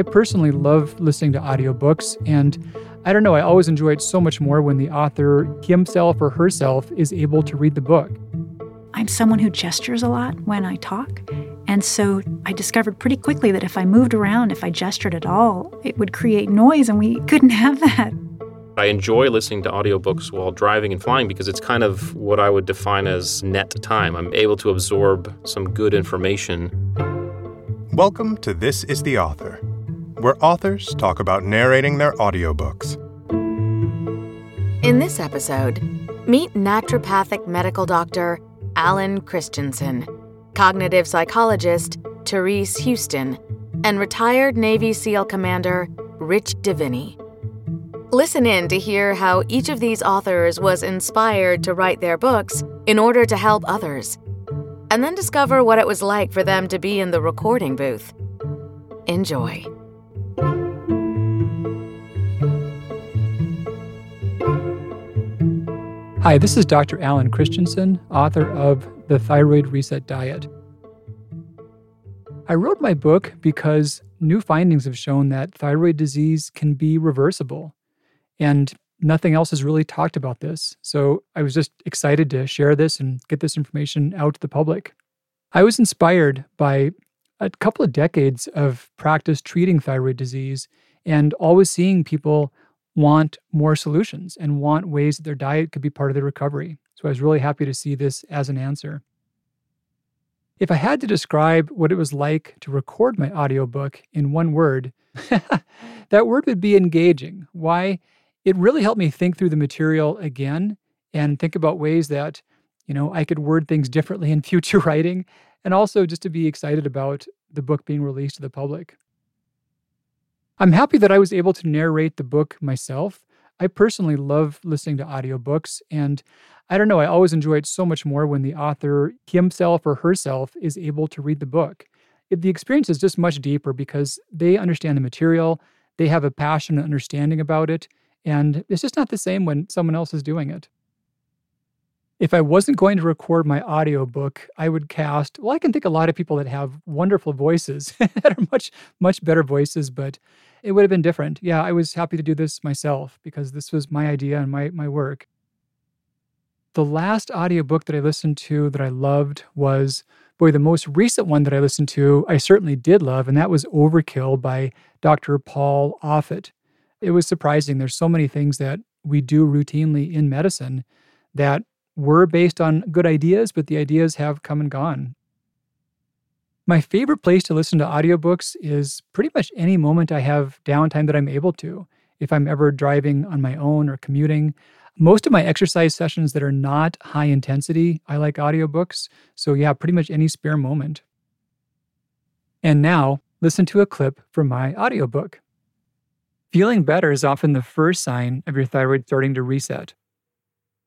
I personally love listening to audiobooks, and I don't know, I always enjoy it so much more when the author himself or herself is able to read the book. I'm someone who gestures a lot when I talk. And so I discovered pretty quickly that if I moved around, if I gestured at all, it would create noise, and we couldn't have that. I enjoy listening to audiobooks while driving and flying because it's kind of what I would define as net time. I'm able to absorb some good information. Welcome to This is the Author, where authors talk about narrating their audiobooks. In this episode, meet naturopathic medical doctor Alan Christianson cognitive psychologist Therese Huston, and retired Navy SEAL commander Rich Diviney. Listen in to hear how each of these authors was inspired to write their books in order to help others, and then discover what it was like for them to be in the recording booth. Enjoy. Hi, this is Dr. Alan Christianson, author of The Thyroid Reset Diet. I wrote my book because new findings have shown that thyroid disease can be reversible, and nothing else has really talked about this. So I was just excited to share this and get this information out to the public. I was inspired by a couple of decades of practice treating thyroid disease and always seeing people want more solutions and want ways that their diet could be part of their recovery. So I was really happy to see this as an answer. If I had to describe what it was like to record my audiobook in one word, that word would be engaging. Why? It really helped me think through the material again and think about ways that, you know, I could word things differently in future writing and also just to be excited about the book being released to the public. I'm happy that I was able to narrate the book myself. I personally love listening to audiobooks, and I don't know, I always enjoy it so much more when the author himself or herself is able to read the book. It, the experience is just much deeper because they understand the material, they have a passion and understanding about it, and it's just not the same when someone else is doing it. If I wasn't going to record my audiobook, I would cast, well, I can think a lot of people that have wonderful voices that are much, much better voices, but it would have been different. Yeah, I was happy to do this myself because this was my idea and my, my work. The last audiobook that I listened to that I loved was, boy, the most recent one that I listened to, I certainly did love, and that was Overkill by Dr. Paul Offit. It was surprising. There's so many things that we do routinely in medicine that were based on good ideas, but the ideas have come and gone. My favorite place to listen to audiobooks is pretty much any moment I have downtime that I'm able to. If I'm ever driving on my own or commuting, most of my exercise sessions that are not high intensity, I like audiobooks. So, yeah, pretty much any spare moment. And now, listen to a clip from my audiobook. Feeling better is often the first sign of your thyroid starting to reset.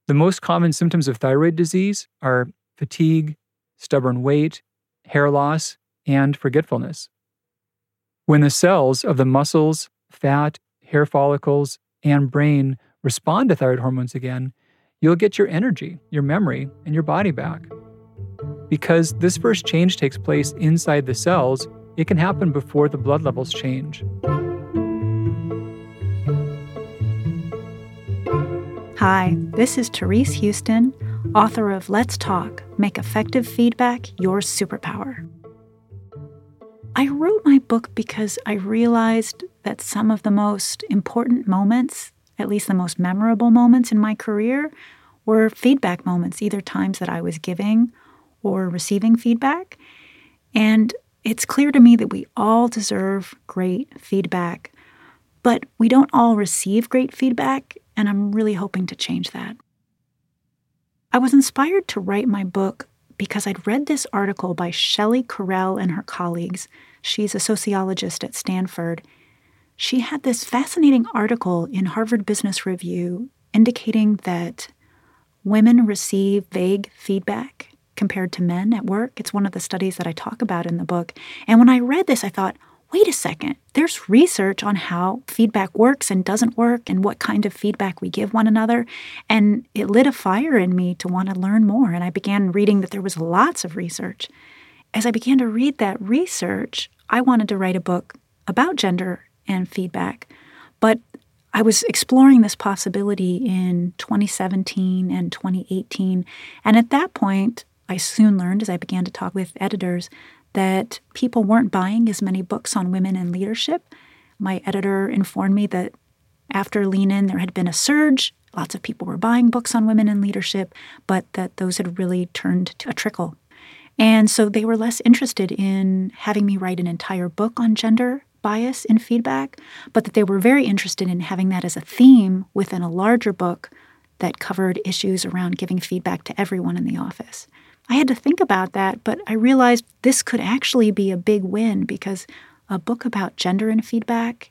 The most common symptoms of thyroid disease are fatigue, stubborn weight, hair loss, and forgetfulness. When the cells of the muscles, fat, hair follicles, and brain respond to thyroid hormones again, you'll get your energy, your memory, and your body back. Because this first change takes place inside the cells, it can happen before the blood levels change. Hi, this is Therese Huston, author of Let's Talk Make Effective Feedback Your Superpower. I wrote my book because I realized that some of the most important moments, at least the most memorable moments in my career, were feedback moments, either times that I was giving or receiving feedback. And it's clear to me that we all deserve great feedback, but we don't all receive great feedback and I'm really hoping to change that. I was inspired to write my book because I'd read this article by Shelley Correll and her colleagues. She's a sociologist at Stanford. She had this fascinating article in Harvard Business Review indicating that women receive vague feedback compared to men at work. It's one of the studies that I talk about in the book. And when I read this, I thought, wait a second, there's research on how feedback works and doesn't work and what kind of feedback we give one another. And it lit a fire in me to want to learn more. And I began reading that there was lots of research. As I began to read that research, I wanted to write a book about gender and feedback. But I was exploring this possibility in 2017 and 2018. And at that point, I soon learned as I began to talk with editors that people weren't buying as many books on women in leadership. My editor informed me that after Lean In, there had been a surge. Lots of people were buying books on women in leadership, but that those had really turned to a trickle. And so they were less interested in having me write an entire book on gender bias in feedback, but that they were very interested in having that as a theme within a larger book that covered issues around giving feedback to everyone in the office. I had to think about that, but I realized this could actually be a big win because a book about gender and feedback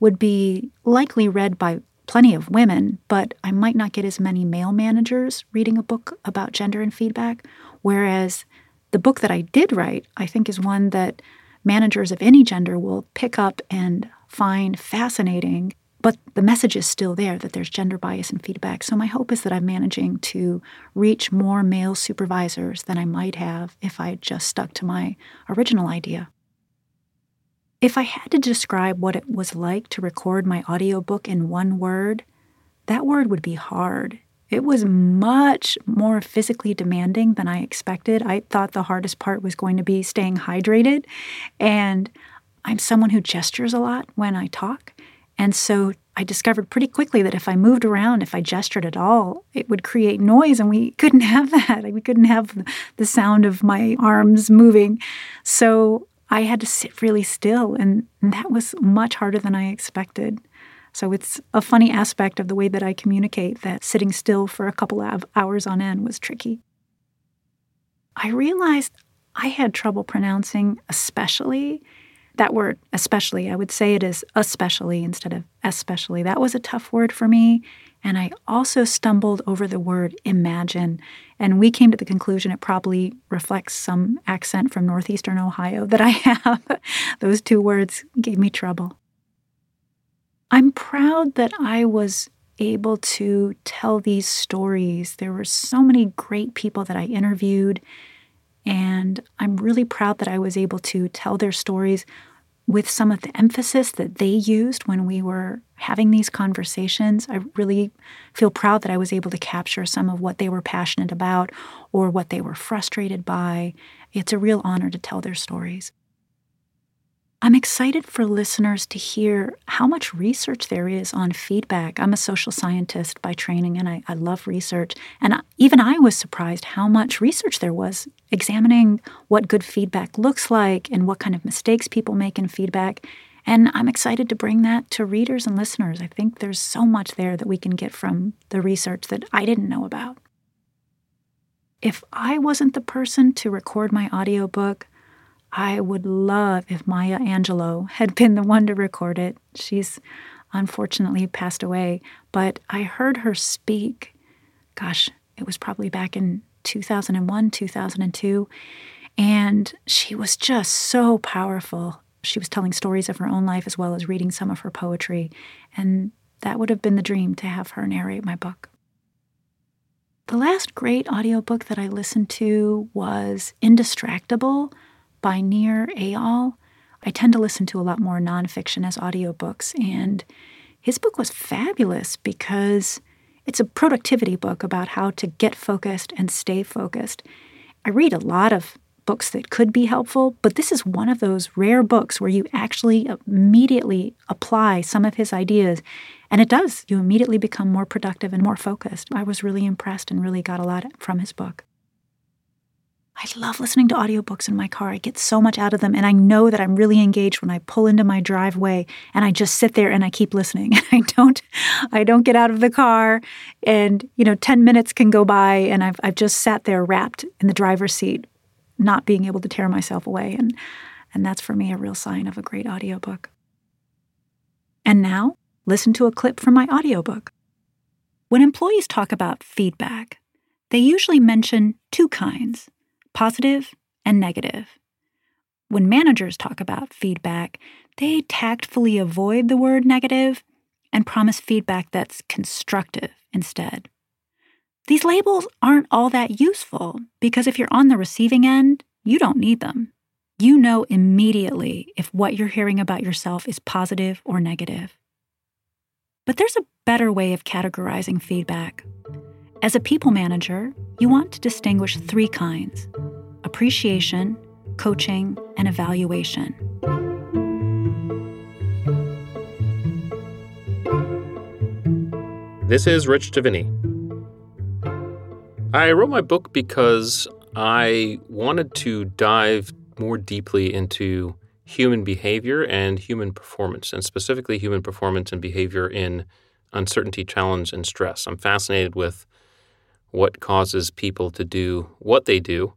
would be likely read by plenty of women, but I might not get as many male managers reading a book about gender and feedback. Whereas the book that I did write, I think, is one that managers of any gender will pick up and find fascinating but the message is still there that there's gender bias and feedback. So my hope is that I'm managing to reach more male supervisors than I might have if I had just stuck to my original idea. If I had to describe what it was like to record my audiobook in one word, that word would be hard. It was much more physically demanding than I expected. I thought the hardest part was going to be staying hydrated. And I'm someone who gestures a lot when I talk. And so I discovered pretty quickly that if I moved around, if I gestured at all, it would create noise, and we couldn't have that. We couldn't have the sound of my arms moving. So I had to sit really still, and that was much harder than I expected. So it's a funny aspect of the way that I communicate that sitting still for a couple of hours on end was tricky. I realized I had trouble pronouncing especially that word, especially, I would say it is especially instead of especially. That was a tough word for me. And I also stumbled over the word imagine. And we came to the conclusion it probably reflects some accent from Northeastern Ohio that I have. Those two words gave me trouble. I'm proud that I was able to tell these stories. There were so many great people that I interviewed. And I'm really proud that I was able to tell their stories with some of the emphasis that they used when we were having these conversations. I really feel proud that I was able to capture some of what they were passionate about or what they were frustrated by. It's a real honor to tell their stories. I'm excited for listeners to hear how much research there is on feedback. I'm a social scientist by training and I, I, love research. And even I was surprised how much research there was examining what good feedback looks like and what kind of mistakes people make in feedback. And I'm excited to bring that to readers and listeners. I think there's so much there that we can get from the research that I didn't know about. If I wasn't the person to record my audiobook, I would love if Maya Angelou had been the one to record it. She's unfortunately passed away, but I heard her speak. Gosh, it was probably back in 2001, 2002. And she was just so powerful. She was telling stories of her own life as well as reading some of her poetry. And that would have been the dream to have her narrate my book. The last great audiobook that I listened to was Indistractable by Nir Eyal. I tend to listen to a lot more nonfiction as audiobooks, and his book was fabulous because it's a productivity book about how to get focused and stay focused. I read a lot of books that could be helpful, but this is one of those rare books where you actually immediately apply some of his ideas. And it does. You immediately become more productive and more focused. I was really impressed and really got a lot from his book. I love listening to audiobooks in my car. I get so much out of them and I know that I'm really engaged when I pull into my driveway and I just sit there and I keep listening. I don't I don't get out of the car and you know 10 minutes can go by and I've I've just sat there wrapped in the driver's seat not being able to tear myself away and and that's for me a real sign of a great audiobook. And now, listen to a clip from my audiobook. When employees talk about feedback, they usually mention two kinds positive and negative. When managers talk about feedback, they tactfully avoid the word negative and promise feedback that's constructive instead. These labels aren't all that useful because if you're on the receiving end, you don't need them. you know immediately if what you're hearing about yourself is positive or negative. But there's a better way of categorizing feedback. As a people manager, you want to distinguish three kinds appreciation, coaching, and evaluation. This is Rich Diviney. I wrote my book because I wanted to dive more deeply into human behavior and human performance, and specifically human performance and behavior in uncertainty, challenge, and stress. I'm fascinated with what causes people to do what they do.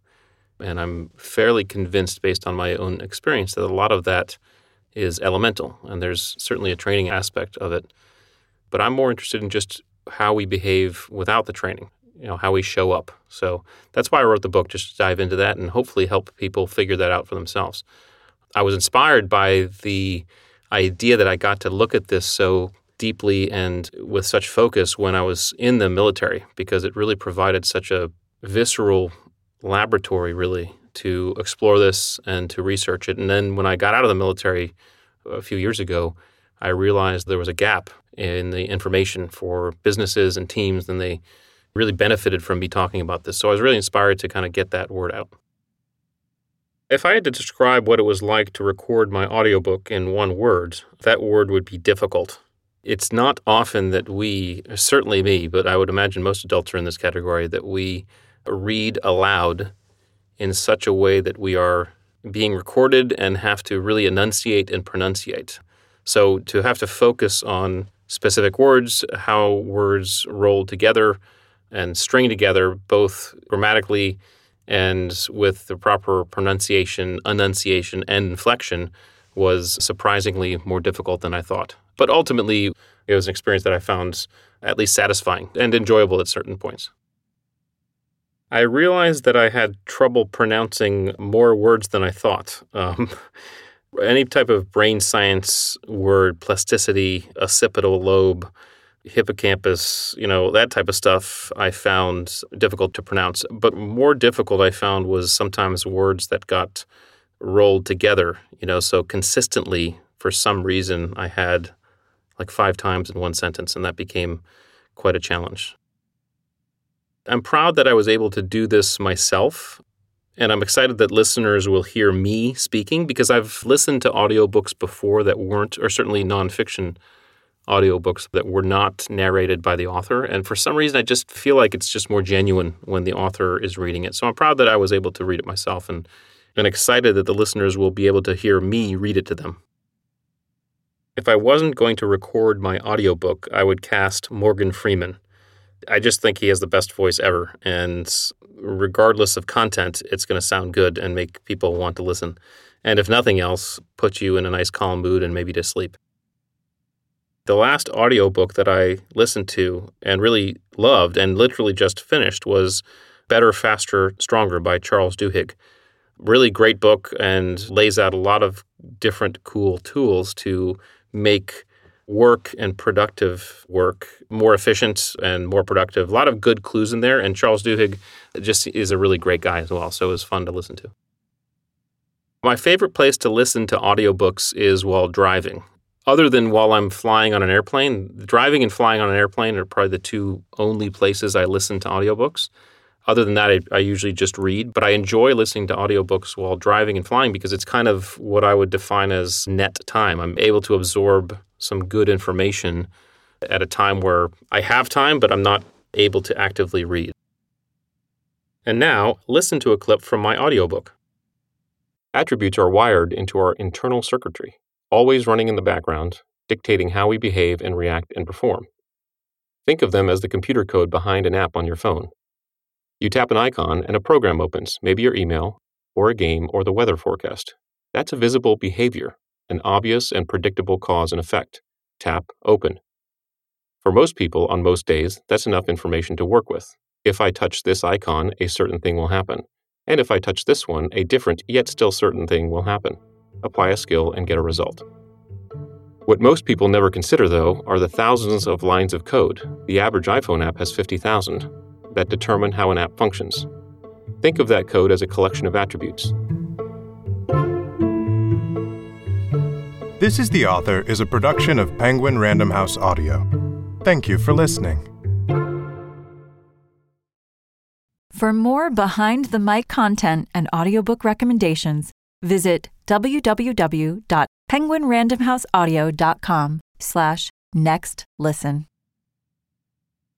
And I'm fairly convinced, based on my own experience, that a lot of that is elemental. And there's certainly a training aspect of it. But I'm more interested in just how we behave without the training, you know, how we show up. So that's why I wrote the book, just to dive into that and hopefully help people figure that out for themselves. I was inspired by the idea that I got to look at this so deeply and with such focus when I was in the military because it really provided such a visceral laboratory, really, to explore this and to research it. And then when I got out of the military a few years ago, I realized there was a gap in the information for businesses and teams, and they really benefited from me talking about this. So I was really inspired to kind of get that word out. If I had to describe what it was like to record my audiobook in one word, that word would be difficult. It's not often that we, certainly me, but I would imagine most adults are in this category, that we read aloud in such a way that we are being recorded and have to really enunciate and pronunciate. So to have to focus on specific words, how words roll together and string together, both grammatically and with the proper pronunciation, enunciation, and inflection, was surprisingly more difficult than I thought. But ultimately, it was an experience that I found at least satisfying and enjoyable at certain points. I realized that I had trouble pronouncing more words than I thought. Um, any type of brain science word, plasticity, occipital lobe, hippocampus, you know, that type of stuff I found difficult to pronounce. But more difficult I found was sometimes words that got rolled together, you know, so consistently for some reason I had like five times in one sentence, and that became quite a challenge. I'm proud that I was able to do this myself. And I'm excited that listeners will hear me speaking because I've listened to audiobooks before that weren't, or certainly nonfiction audiobooks that were not narrated by the author. And for some reason, I just feel like it's just more genuine when the author is reading it. So I'm proud that I was able to read it myself and, and excited that the listeners will be able to hear me read it to them. If I wasn't going to record my audiobook, I would cast Morgan Freeman. I just think he has the best voice ever. And regardless of content, it's going to sound good and make people want to listen. And if nothing else, put you in a nice calm mood and maybe to sleep. The last audiobook that I listened to and really loved and literally just finished was Better, Faster, Stronger by Charles Duhigg. Really great book and lays out a lot of different cool tools to make work and productive work more efficient and more productive. A lot of good clues in there, and Charles Duhigg just is a really great guy as well, so it was fun to listen to. My favorite place to listen to audiobooks is while driving. Other than while I'm flying on an airplane, driving and flying on an airplane are probably the two only places I listen to audiobooks. Other than that, I, I, usually just read, but I enjoy listening to audiobooks while driving and flying because it's kind of what I would define as net time. I'm able to absorb some good information at a time where I have time, but I'm not able to actively read. And now, listen to a clip from my audiobook. Attributes are wired into our internal circuitry, always running in the background, dictating how we behave and react and perform. Think of them as the computer code behind an app on your phone. You tap an icon and a program opens, maybe your email, or a game, or the weather forecast. That's a visible behavior, an obvious and predictable cause and effect. Tap Open. For most people, on most days, that's enough information to work with. If I touch this icon, a certain thing will happen. And if I touch this one, a different yet still certain thing will happen. Apply a skill and get a result. What most people never consider, though, are the thousands of lines of code. The average iPhone app has 50,000 that determine how an app functions. Think of that code as a collection of attributes. This is the Author is a production of Penguin Random House Audio. Thank you for listening. For more behind the mic content and audiobook recommendations, visit www.penguinrandomhouseaudio.com slash next listen.